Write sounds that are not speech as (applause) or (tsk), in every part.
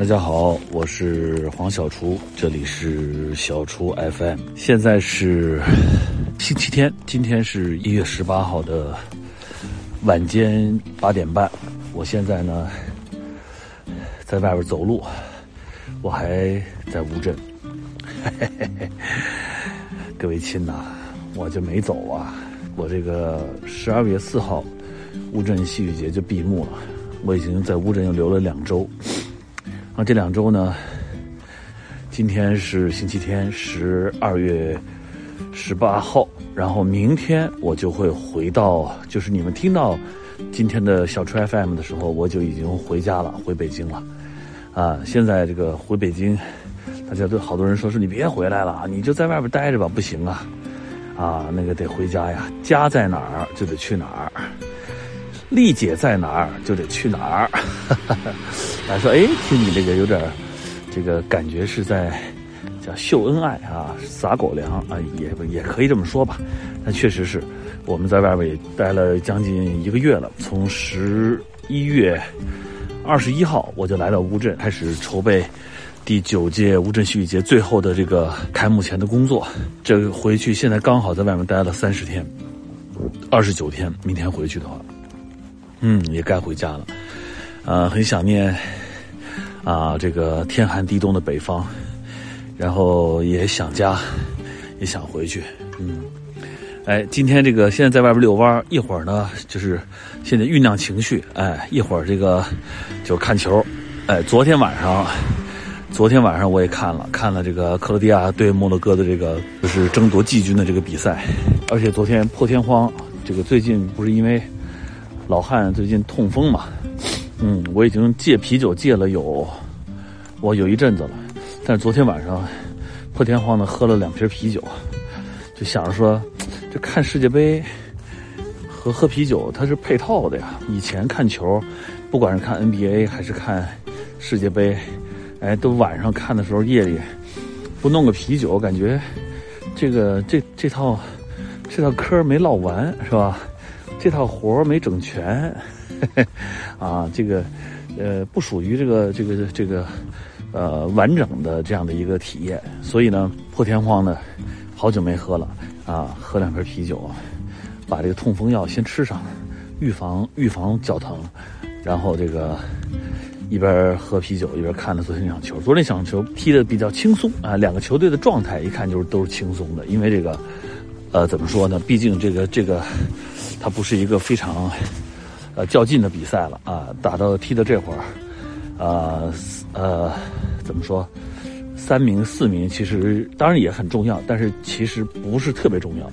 大家好，我是黄小厨，这里是小厨 FM。现在是星期天，今天是一月十八号的晚间八点半。我现在呢在外边走路，我还在乌镇。(laughs) 各位亲呐，我就没走啊，我这个十二月四号乌镇戏剧节就闭幕了，我已经在乌镇又留了两周。那这两周呢？今天是星期天，十二月十八号。然后明天我就会回到，就是你们听到今天的小车 FM 的时候，我就已经回家了，回北京了。啊，现在这个回北京，大家都好多人说是你别回来了，你就在外边待着吧，不行啊，啊，那个得回家呀，家在哪儿就得去哪儿。丽姐在哪儿就得去哪儿。他 (laughs) 说：“哎，听你这个有点，这个感觉是在叫秀恩爱啊，撒狗粮啊，也也可以这么说吧。但确实是，我们在外边也待了将近一个月了。从十一月二十一号我就来到乌镇，开始筹备第九届乌镇戏剧节最后的这个开幕前的工作。这个回去现在刚好在外面待了三十天，二十九天。明天回去的话。”嗯，也该回家了，啊，很想念，啊，这个天寒地冻的北方，然后也想家，也想回去，嗯，哎，今天这个现在在外边遛弯一会儿呢就是现在酝酿情绪，哎，一会儿这个就看球，哎，昨天晚上，昨天晚上我也看了，看了这个克罗地亚对摩洛哥的这个就是争夺季军的这个比赛，而且昨天破天荒，这个最近不是因为。老汉最近痛风嘛，嗯，我已经戒啤酒戒了有，我有一阵子了，但是昨天晚上破天荒的喝了两瓶啤酒，就想着说，这看世界杯和喝啤酒它是配套的呀。以前看球，不管是看 NBA 还是看世界杯，哎，都晚上看的时候夜里不弄个啤酒，感觉这个这这套这套嗑没唠完是吧？这套活儿没整全，(laughs) 啊，这个，呃，不属于这个这个这个，呃，完整的这样的一个体验。所以呢，破天荒的，好久没喝了，啊，喝两瓶啤酒，把这个痛风药先吃上，预防预防脚疼，然后这个一边喝啤酒一边看了昨天那场球。昨天那场球踢的比较轻松啊，两个球队的状态一看就是都是轻松的，因为这个，呃，怎么说呢？毕竟这个这个。它不是一个非常，呃较劲的比赛了啊！打到踢到这会儿，呃呃，怎么说？三名四名其实当然也很重要，但是其实不是特别重要。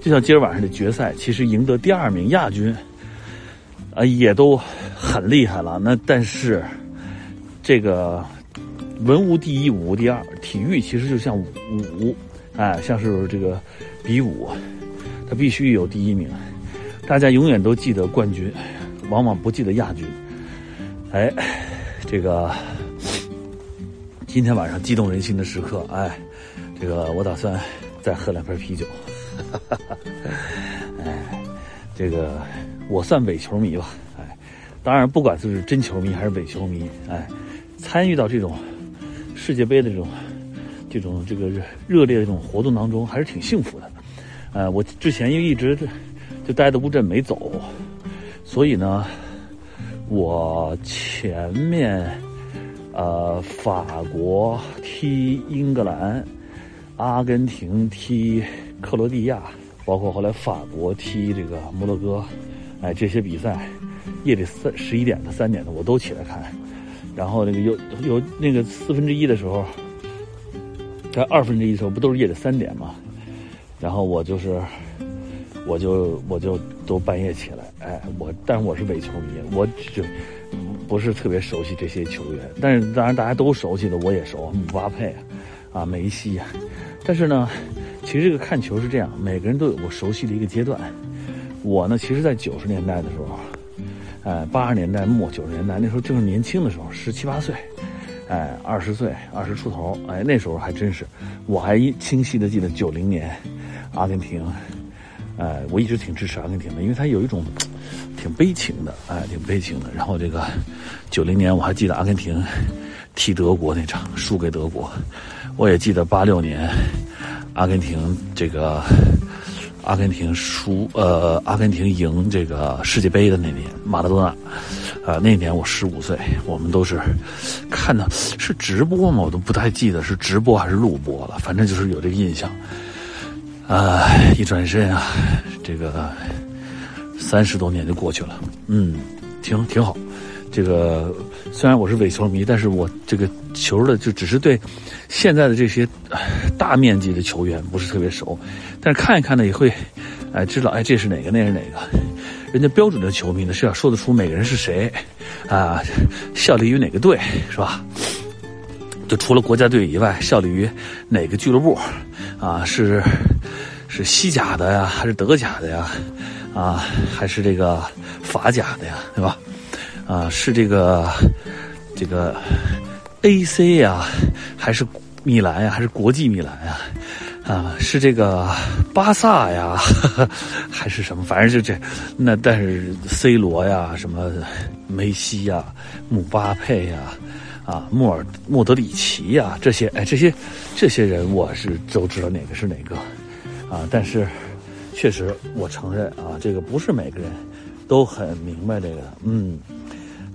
就像今儿晚上的决赛，其实赢得第二名亚军，啊也都很厉害了。那但是这个文无第一，武无第二，体育其实就像武，哎，像是这个比武，它必须有第一名。大家永远都记得冠军，往往不记得亚军。哎，这个今天晚上激动人心的时刻，哎，这个我打算再喝两瓶啤酒。(laughs) 哎，这个我算伪球迷吧？哎，当然，不管是真球迷还是伪球迷，哎，参与到这种世界杯的这种这种这个热烈的这种活动当中，还是挺幸福的。呃，我之前因为一直。就待在乌镇没走，所以呢，我前面，呃，法国踢英格兰，阿根廷踢克罗地亚，包括后来法国踢这个摩洛哥，哎，这些比赛，夜里三十一点的、三点的我都起来看，然后那个有有那个四分之一的时候，在二分之一的时候不都是夜里三点嘛，然后我就是。我就我就都半夜起来，哎，我但是我是伪球迷，我就不是特别熟悉这些球员，但是当然大家都熟悉的我也熟，姆巴佩啊，梅西啊，但是呢，其实这个看球是这样，每个人都有过熟悉的一个阶段。我呢，其实在九十年代的时候，哎，八十年代末九十年代那时候正是年轻的时候，十七八岁，哎，二十岁二十出头，哎，那时候还真是，我还清晰的记得九零年，阿根廷。哎，我一直挺支持阿根廷的，因为他有一种挺悲情的，哎，挺悲情的。然后这个九零年我还记得阿根廷踢德国那场输给德国，我也记得八六年阿根廷这个阿根廷输呃阿根廷赢这个世界杯的那年马拉多纳，啊那年我十五岁，我们都是看的是直播吗？我都不太记得是直播还是录播了，反正就是有这个印象。啊，一转身啊，这个三十多年就过去了，嗯，挺挺好。这个虽然我是伪球迷，但是我这个球的就只是对现在的这些大面积的球员不是特别熟，但是看一看呢也会哎知道哎这是哪个那是哪个。人家标准的球迷呢是要说得出每个人是谁啊，效力于哪个队是吧？就除了国家队以外，效力于哪个俱乐部啊？是是西甲的呀，还是德甲的呀？啊，还是这个法甲的呀？对吧？啊，是这个这个 A C 呀，还是米兰呀，还是国际米兰呀？啊，是这个巴萨呀，(laughs) 还是什么？反正就这，那但是 C 罗呀，什么梅西呀，姆巴佩呀，啊，莫尔莫德里奇呀，这些哎，这些这些人我是都知道哪个是哪个啊。但是确实，我承认啊，这个不是每个人都很明白这个，嗯。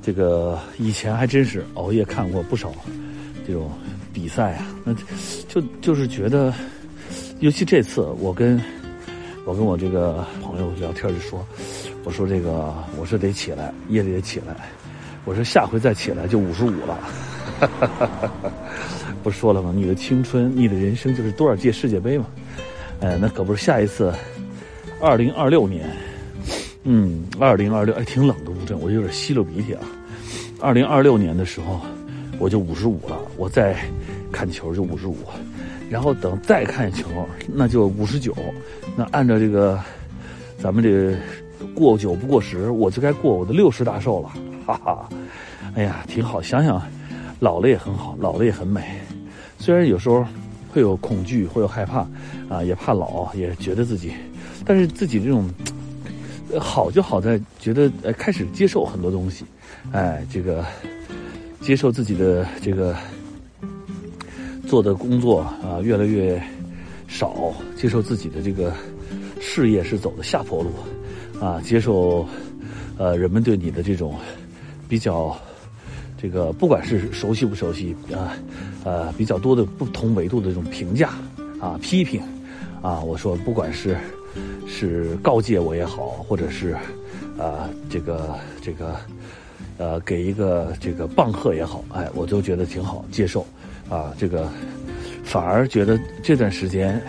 这个以前还真是熬夜看过不少这种比赛啊，那就就是觉得，尤其这次我跟我跟我这个朋友聊天就说，我说这个我说得起来，夜里得起来，我说下回再起来就五十五了，(laughs) 不说了吗？你的青春，你的人生就是多少届世界杯嘛？哎，那可不是下一次，二零二六年。嗯，二零二六，哎，挺冷的乌镇，我有点吸溜鼻涕啊。二零二六年的时候，我就五十五了，我再看球就五十五，然后等再看球，那就五十九。那按照这个，咱们这个过九不过十，我就该过我的六十大寿了，哈哈。哎呀，挺好，想想老了也很好，老了也很美。虽然有时候会有恐惧，会有害怕，啊，也怕老，也觉得自己，但是自己这种。好就好在觉得呃开始接受很多东西，哎，这个接受自己的这个做的工作啊越来越少，接受自己的这个事业是走的下坡路，啊，接受呃人们对你的这种比较这个不管是熟悉不熟悉啊呃比较多的不同维度的这种评价啊批评啊，我说不管是。是告诫我也好，或者是，啊，这个这个，呃，给一个这个棒喝也好，哎，我都觉得挺好，接受，啊，这个反而觉得这段时间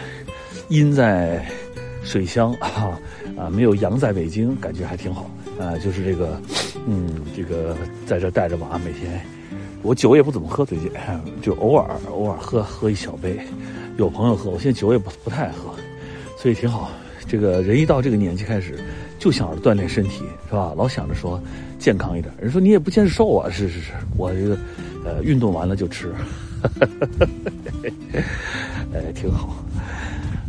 阴在水乡啊，啊，没有阳在北京，感觉还挺好，啊，就是这个，嗯，这个在这带着娃，每天我酒也不怎么喝，最近就偶尔偶尔喝喝一小杯，有朋友喝，我现在酒也不不太喝，所以挺好。这个人一到这个年纪开始，就想着锻炼身体，是吧？老想着说健康一点。人说你也不见瘦啊，是是是，我这个呃运动完了就吃，(laughs) 哎，挺好。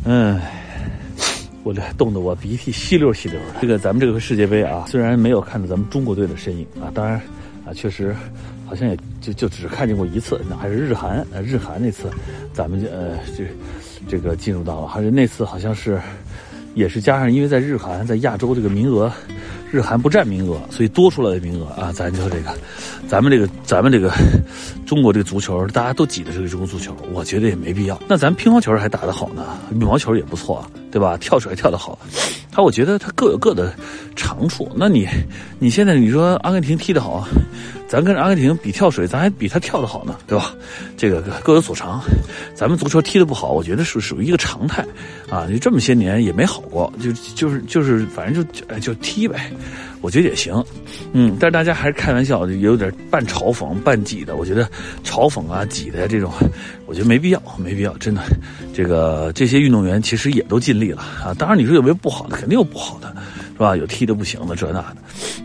嗯，我这冻得我鼻涕稀溜稀溜的。这个咱们这个世界杯啊，虽然没有看到咱们中国队的身影啊，当然啊，确实好像也就就只看见过一次，那还是日韩呃日韩那次，咱们呃这这个进入到了，还是那次好像是。也是加上，因为在日韩在亚洲这个名额，日韩不占名额，所以多出来的名额啊，咱就这个，咱们这个咱们这个中国这个足球，大家都挤的这个中国足球，我觉得也没必要。那咱乒乓球还打得好呢，羽毛球也不错，对吧？跳水还跳得好，他我觉得他各有各的长处。那你你现在你说阿根廷踢得好。咱跟阿根廷比跳水，咱还比他跳得好呢，对吧？这个各有所长。咱们足球踢得不好，我觉得是属于一个常态，啊，就这么些年也没好过，就就是就是，反正就就踢呗，我觉得也行，嗯。但是大家还是开玩笑，有点半嘲讽半挤的。我觉得嘲讽啊、挤的这种，我觉得没必要，没必要，真的。这个这些运动员其实也都尽力了啊。当然你说有没有不好的，肯定有不好的。是吧？有踢的不行的，这那的，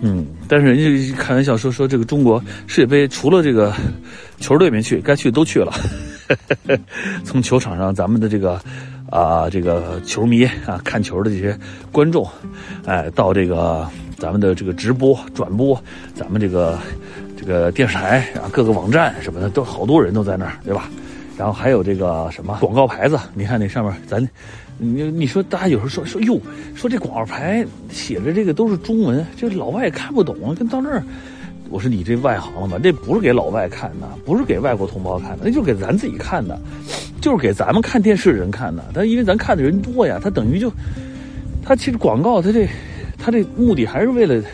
嗯，但是人家开玩笑说说这个中国世界杯除了这个球队没去，该去的都去了。(laughs) 从球场上，咱们的这个啊，这个球迷啊，看球的这些观众，哎，到这个咱们的这个直播转播，咱们这个这个电视台啊，各个网站什么的，都好多人都在那儿，对吧？然后还有这个什么广告牌子，你看那上面，咱你你说大家有时候说说哟，说这广告牌写着这个都是中文，这老外也看不懂啊，跟到那儿。我说你这外行了吧？这不是给老外看的，不是给外国同胞看的，那就是给咱自己看的，就是给咱们看电视的人看的。但因为咱看的人多呀，他等于就，他其实广告他这，他这目的还是为了，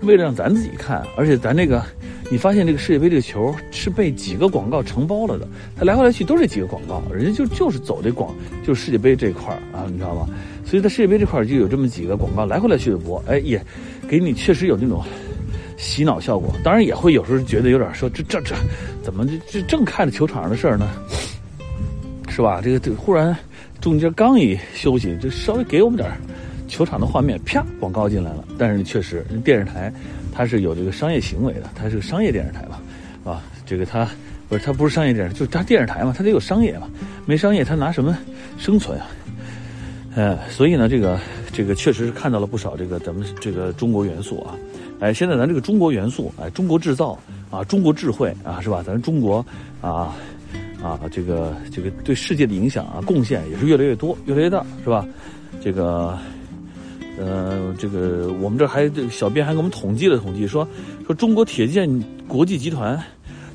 为了让咱自己看。而且咱这个，你发现这个世界杯这个球是被几个广告承包了的，它来回来去都是几个广告，人家就就是走这广，就是世界杯这块啊，你知道吗？所以在世界杯这块就有这么几个广告来回来去的播，哎，也给你确实有那种。洗脑效果，当然也会有时候觉得有点说这这这，怎么这这正看着球场上的事儿呢？是吧？这个这忽然中间刚一休息，就稍微给我们点球场的画面，啪，广告进来了。但是确实，电视台它是有这个商业行为的，它是个商业电视台嘛，啊，这个它不是它不是商业电视，就是它电视台嘛，它得有商业嘛，没商业它拿什么生存啊？呃，所以呢，这个这个确实是看到了不少这个咱们这个中国元素啊。哎，现在咱这个中国元素，哎，中国制造啊，中国智慧啊，是吧？咱中国啊啊，这个这个对世界的影响啊，贡献也是越来越多，越来越大，是吧？这个呃，这个我们这还这小编还给我们统计了统计，说说中国铁建国际集团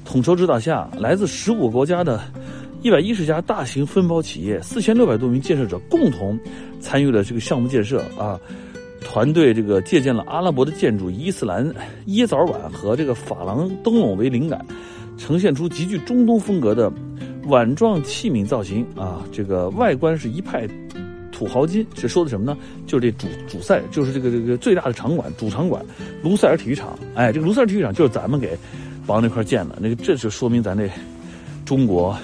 统筹指导下，来自十五国家的一百一十家大型分包企业，四千六百多名建设者共同参与了这个项目建设啊。团队这个借鉴了阿拉伯的建筑伊斯兰椰枣碗和这个珐琅灯笼为灵感，呈现出极具中东风格的碗状器皿造型啊。这个外观是一派土豪金，这说的什么呢？就是这主主赛，就是这个这个最大的场馆主场馆卢塞尔体育场。哎，这个卢塞尔体育场就是咱们给帮那块建的，那个这就说明咱这中国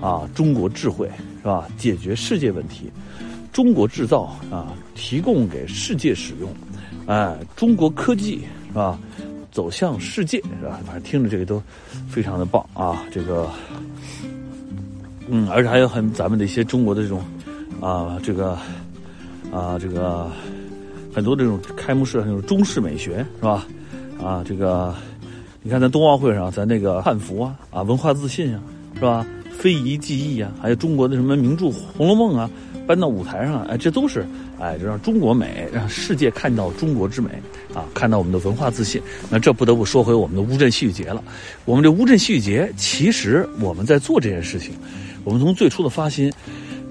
啊，中国智慧是吧？解决世界问题。中国制造啊，提供给世界使用，哎，中国科技是吧？走向世界是吧？反正听着这个都非常的棒啊，这个，嗯，而且还有很咱们的一些中国的这种啊，这个啊，这个很多这种开幕式那种中式美学是吧？啊，这个你看咱冬奥会上咱那个汉服啊，啊，文化自信啊，是吧？非遗技艺啊，还有中国的什么名著《红楼梦》啊。搬到舞台上，哎，这都是，哎，让中国美，让世界看到中国之美，啊，看到我们的文化自信。那这不得不说回我们的乌镇戏剧节了。我们这乌镇戏剧节，其实我们在做这件事情，我们从最初的发心，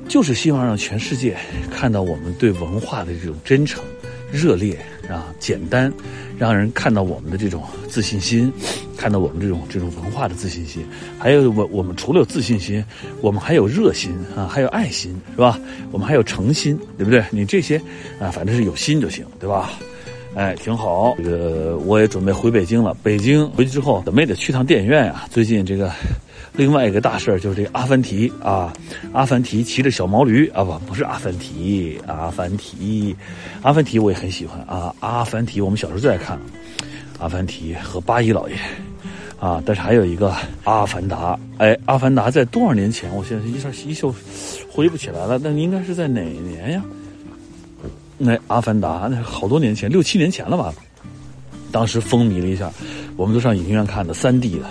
就是希望让全世界看到我们对文化的这种真诚、热烈啊，简单。让人看到我们的这种自信心，看到我们这种这种文化的自信心，还有我我们除了有自信心，我们还有热心啊，还有爱心，是吧？我们还有诚心，对不对？你这些啊，反正是有心就行，对吧？哎，挺好。这个我也准备回北京了。北京回去之后，怎么也得去趟电影院呀。最近这个。另外一个大事就是这个阿凡提啊，阿凡提骑着小毛驴啊，不不是阿凡提，阿凡提，阿凡提我也很喜欢啊，阿凡提我们小时候最爱看，阿凡提和八一老爷啊，但是还有一个阿凡达，哎，阿凡达在多少年前？我现在一下一下回忆不起来了，那应该是在哪年呀？那阿凡达那好多年前，六七年前了吧？当时风靡了一下，我们都上影院看的三 D 的。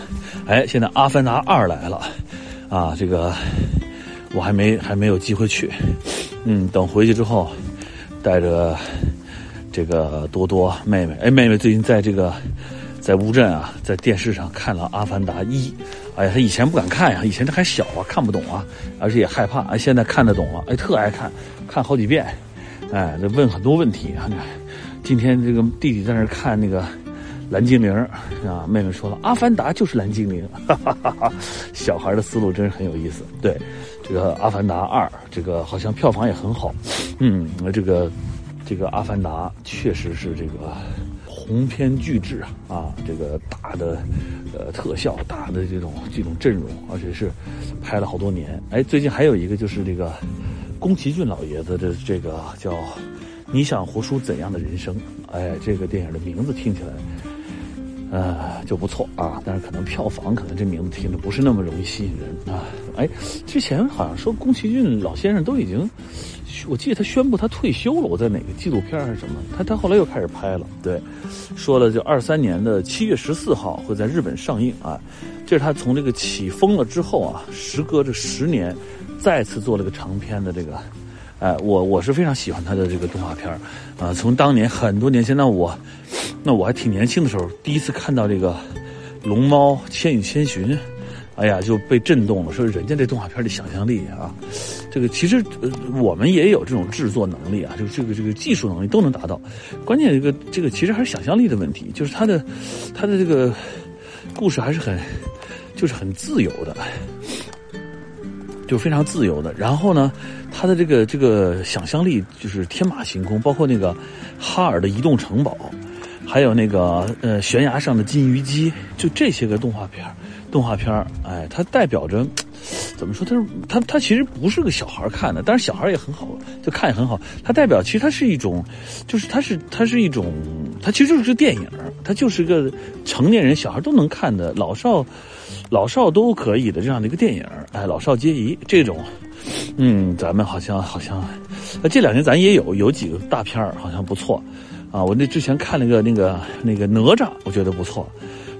哎，现在《阿凡达二》来了，啊，这个我还没还没有机会去，嗯，等回去之后，带着这个多多妹妹，哎，妹妹最近在这个在乌镇啊，在电视上看了《阿凡达一》，哎呀，她以前不敢看呀，以前她还小啊，看不懂啊，而且也害怕，哎，现在看得懂了，哎，特爱看，看好几遍，哎，这问很多问题啊。今天这个弟弟在那看那个蓝精灵啊，妹妹说了，《阿凡达》就是蓝精灵，哈哈哈哈小孩的思路真是很有意思。对，这个《阿凡达二》这个好像票房也很好，嗯，这个这个《阿凡达》确实是这个鸿篇巨制啊，啊，这个大的呃特效，大的这种这种阵容，而且是拍了好多年。哎，最近还有一个就是这个宫崎骏老爷子的这个叫。你想活出怎样的人生？哎，这个电影的名字听起来，呃，就不错啊。但是可能票房可能这名字听着不是那么容易吸引人啊。哎，之前好像说宫崎骏老先生都已经，我记得他宣布他退休了。我在哪个纪录片还是什么？他他后来又开始拍了。对，说了就二三年的七月十四号会在日本上映啊。这是他从这个起风了之后啊，时隔这十年，再次做了个长篇的这个。哎，我我是非常喜欢他的这个动画片儿，啊，从当年很多年前，那我，那我还挺年轻的时候，第一次看到这个《龙猫千与千寻》，哎呀，就被震动了。说人家这动画片的想象力啊，这个其实呃我们也有这种制作能力啊，就这个这个技术能力都能达到。关键这个这个其实还是想象力的问题，就是他的他的这个故事还是很就是很自由的。就非常自由的，然后呢，他的这个这个想象力就是天马行空，包括那个哈尔的移动城堡，还有那个呃悬崖上的金鱼姬，就这些个动画片动画片哎，它代表着 (tsk) 怎么说？它是它它其实不是个小孩看的，但是小孩也很好，就看也很好。它代表其实它是一种，就是它是它是一种，它其实就是个电影，它就是个成年人小孩都能看的，老少。老少都可以的这样的一个电影，哎，老少皆宜这种，嗯，咱们好像好像，呃，这两年咱也有有几个大片儿，好像不错，啊，我那之前看那个那个那个哪吒，我觉得不错，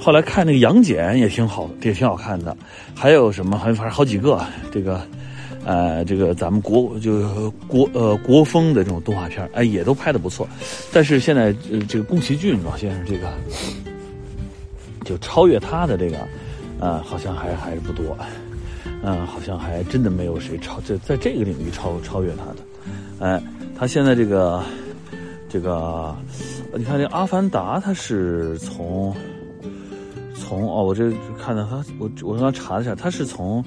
后来看那个杨戬也挺好，也挺好看的，还有什么，还反正好几个，这个，呃，这个咱们国就国呃国风的这种动画片，哎，也都拍的不错，但是现在呃这个宫崎骏老先生这个，就超越他的这个。啊，好像还还是不多，嗯，好像还真的没有谁超在在这个领域超超越他的，哎，他现在这个这个，你看这《阿凡达》，他是从从哦，我这看到他，我我刚刚查了一下，他是从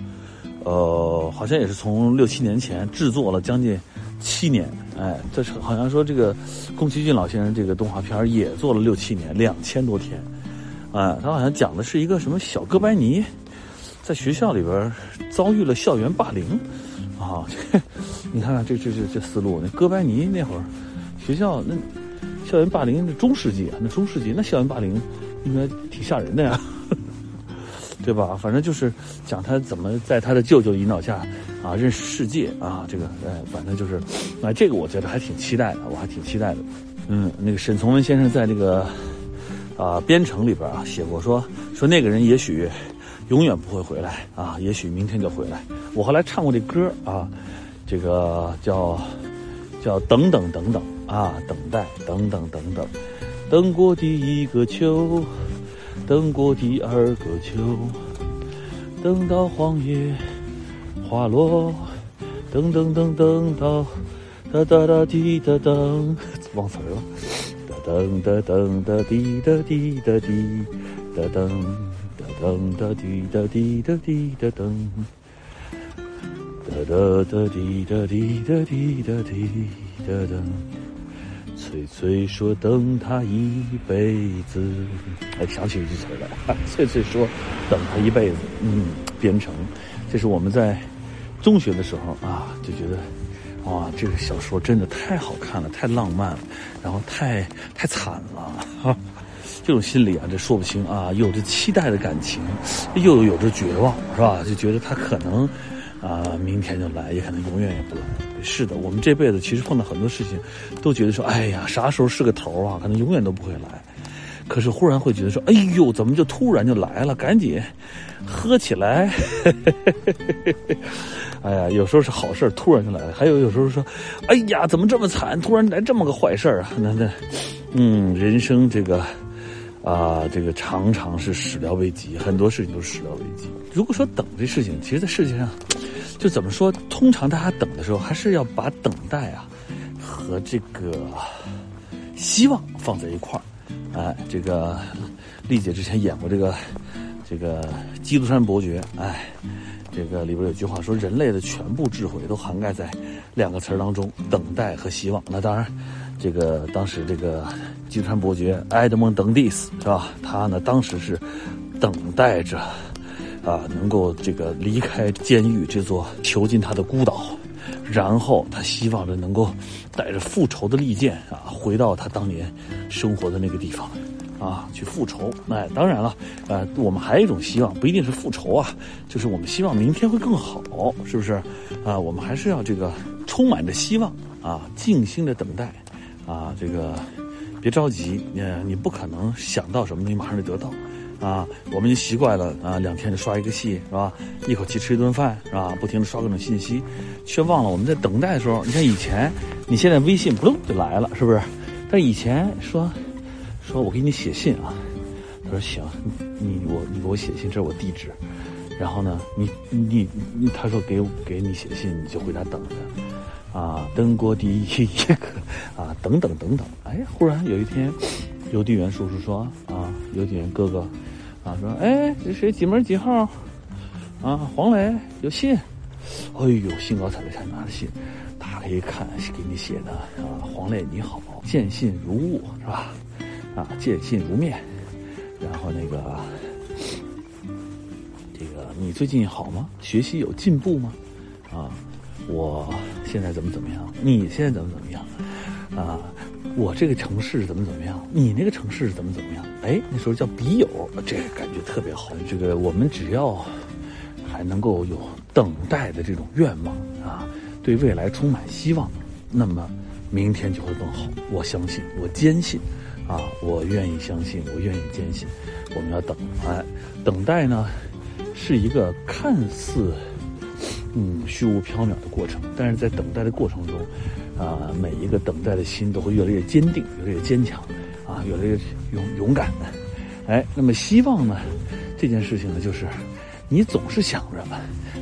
呃，好像也是从六七年前制作了将近七年，哎，这是好像说这个宫崎骏老先生这个动画片也做了六七年，两千多天。啊，他好像讲的是一个什么小哥白尼，在学校里边遭遇了校园霸凌，啊，(laughs) 你看看这这这这思路，那哥白尼那会儿学校那校园霸凌，那中世纪啊，那中世纪那校园霸凌应该挺吓人的呀，(laughs) 对吧？反正就是讲他怎么在他的舅舅引导下啊认识世界啊，这个哎，反正就是啊，这个我觉得还挺期待的，我还挺期待的。嗯，那个沈从文先生在这个。啊，编程里边啊写过说说那个人也许永远不会回来啊，也许明天就回来。我后来唱过这歌啊，这个叫叫等等等等啊，等待等等等等，等过第一个秋，等过第二个秋，等到黄叶花落，等等等等到哒哒哒滴哒噔，(laughs) 忘词了。噔哒噔哒滴哒滴哒滴哒噔哒噔哒滴哒滴哒滴哒噔哒哒哒滴哒滴哒滴哒滴哒噔。翠翠说等他一辈子，哎，想起一句词来。翠翠说等他一辈子，嗯，编程，这是我们在中学的时候啊，就觉得。哇，这个小说真的太好看了，太浪漫了，然后太太惨了，(laughs) 这种心理啊，这说不清啊，有着期待的感情，又有着绝望，是吧？就觉得他可能啊，明天就来，也可能永远也不来。是的，我们这辈子其实碰到很多事情，都觉得说，哎呀，啥时候是个头啊？可能永远都不会来。可是忽然会觉得说，哎呦，怎么就突然就来了？赶紧喝起来！(laughs) 哎呀，有时候是好事突然就来了；还有有时候说，哎呀，怎么这么惨？突然来这么个坏事啊！(laughs) 那那，嗯，人生这个啊，这个常常是始料未及，很多事情都是始料未及。如果说等这事情，其实，在世界上，就怎么说？通常大家等的时候，还是要把等待啊和这个希望放在一块儿。哎，这个丽姐之前演过这个这个《基督山伯爵》，哎。这个里边有句话说，人类的全部智慧都涵盖在两个词儿当中：等待和希望。那当然，这个当时这个金川伯爵埃德蒙·邓蒂斯是吧？他呢当时是等待着啊，能够这个离开监狱这座囚禁他的孤岛，然后他希望着能够带着复仇的利剑啊，回到他当年生活的那个地方。啊，去复仇。那当然了，呃，我们还有一种希望，不一定是复仇啊，就是我们希望明天会更好，是不是？啊，我们还是要这个充满着希望啊，静心的等待啊，这个别着急，呃，你不可能想到什么，你马上就得到。啊，我们就习惯了啊，两天就刷一个戏是吧？一口气吃一顿饭是吧？不停的刷各种信息，却忘了我们在等待的时候，你看以前，你现在微信扑通就来了，是不是？但以前说，说我给你写信啊，他说行，你我你给我写信，这是我地址，然后呢，你你你他说给给你写信，你就回家等着，啊，登过第一个 (laughs) 啊，等等等等，哎，忽然有一天。邮递员叔叔说：“啊，邮递员哥哥，啊，说，哎，这谁几门几号？啊，黄磊有信。哎呦，兴高采烈，才拿着信，打开一看，给你写的啊，黄磊你好，见信如晤，是吧？啊，见信如面。然后那个，这个你最近好吗？学习有进步吗？啊，我现在怎么怎么样？你现在怎么怎么样？啊？”我这个城市怎么怎么样？你那个城市怎么怎么样？哎，那时候叫笔友，这个感觉特别好。这个我们只要还能够有等待的这种愿望啊，对未来充满希望，那么明天就会更好。我相信，我坚信，啊，我愿意相信，我愿意坚信。我们要等，哎，等待呢，是一个看似嗯虚无缥缈的过程，但是在等待的过程中。啊，每一个等待的心都会越来越坚定，越来越坚强，啊，越来越勇勇敢的。哎，那么希望呢？这件事情呢，就是你总是想着，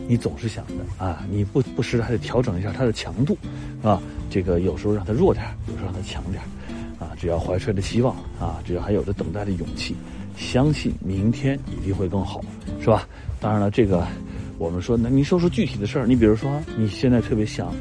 你总是想着啊，你不不时还得调整一下它的强度，啊？这个有时候让它弱点，有时候让它强点，啊，只要怀揣着希望，啊，只要还有着等待的勇气，相信明天一定会更好，是吧？当然了，这个我们说，那你说说具体的事儿，你比如说你现在特别想。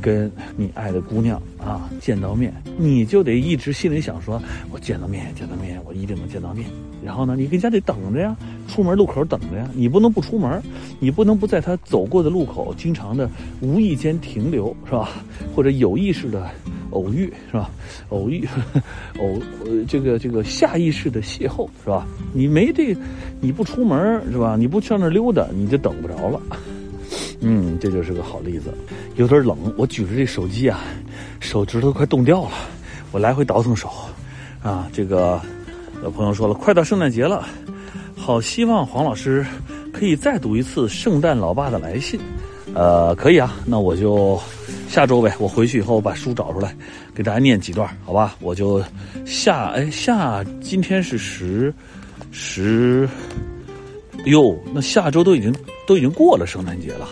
跟你爱的姑娘啊见到面，你就得一直心里想说，我见到面，见到面，我一定能见到面。然后呢，你跟家里等着呀，出门路口等着呀，你不能不出门，你不能不在他走过的路口经常的无意间停留，是吧？或者有意识的偶遇，是吧？偶遇，(laughs) 偶呃这个这个下意识的邂逅，是吧？你没这，你不出门是吧？你不上那溜达，你就等不着了。(laughs) 嗯，这就是个好例子。有点冷，我举着这手机啊，手指头快冻掉了。我来回倒腾手，啊，这个有朋友说了，快到圣诞节了，好希望黄老师可以再读一次圣诞老爸的来信。呃，可以啊，那我就下周呗。我回去以后把书找出来，给大家念几段，好吧？我就下哎下，今天是十十，哟，那下周都已经都已经过了圣诞节了。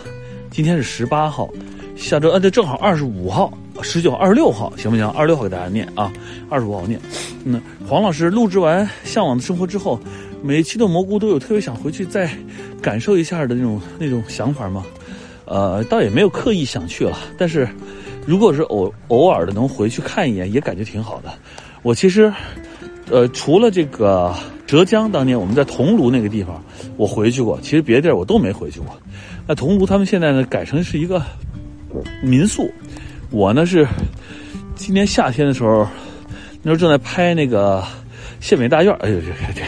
今天是十八号，下周啊，这正好二十五号、十九、二十六号，行不行？二十六号给大家念啊，二十五号念。嗯，黄老师录制完《向往的生活》之后，每一期的蘑菇都有特别想回去再感受一下的那种那种想法吗？呃，倒也没有刻意想去了，但是如果是偶偶尔的能回去看一眼，也感觉挺好的。我其实，呃，除了这个浙江当年我们在桐庐那个地方，我回去过，其实别的地儿我都没回去过。那桐庐他们现在呢改成是一个民宿，我呢是今年夏天的时候，那时候正在拍那个县委大院哎呦这这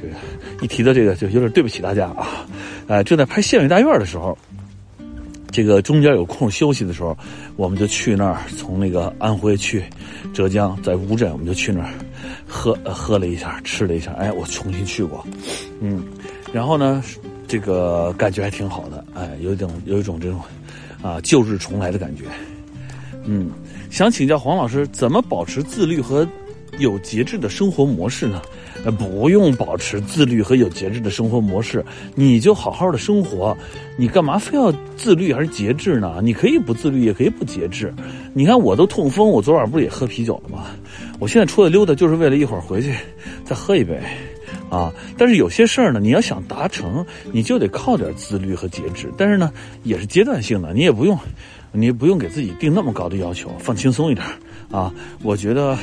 这个一提到这个就有点对不起大家啊，哎正在拍县委大院的时候，这个中间有空休息的时候，我们就去那儿，从那个安徽去浙江，在乌镇我们就去那儿喝喝了一下，吃了一下，哎我重新去过，嗯，然后呢。这个感觉还挺好的，哎，有一种有一种这种，啊，旧日重来的感觉。嗯，想请教黄老师，怎么保持自律和有节制的生活模式呢？呃，不用保持自律和有节制的生活模式，你就好好的生活，你干嘛非要自律还是节制呢？你可以不自律，也可以不节制。你看我都痛风，我昨晚不是也喝啤酒了吗？我现在出来溜达，就是为了一会儿回去 (laughs) 再喝一杯。啊，但是有些事儿呢，你要想达成，你就得靠点自律和节制。但是呢，也是阶段性的，你也不用，你也不用给自己定那么高的要求，放轻松一点啊。我觉得，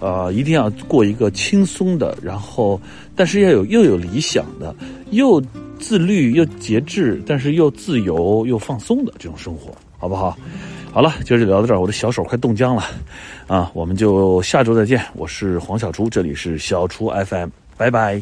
呃，一定要过一个轻松的，然后，但是要有又有理想的，又自律又节制，但是又自由又放松的这种生活，好不好？好了，今儿就聊到这儿，我的小手快冻僵了，啊，我们就下周再见。我是黄小厨，这里是小厨 FM，拜拜。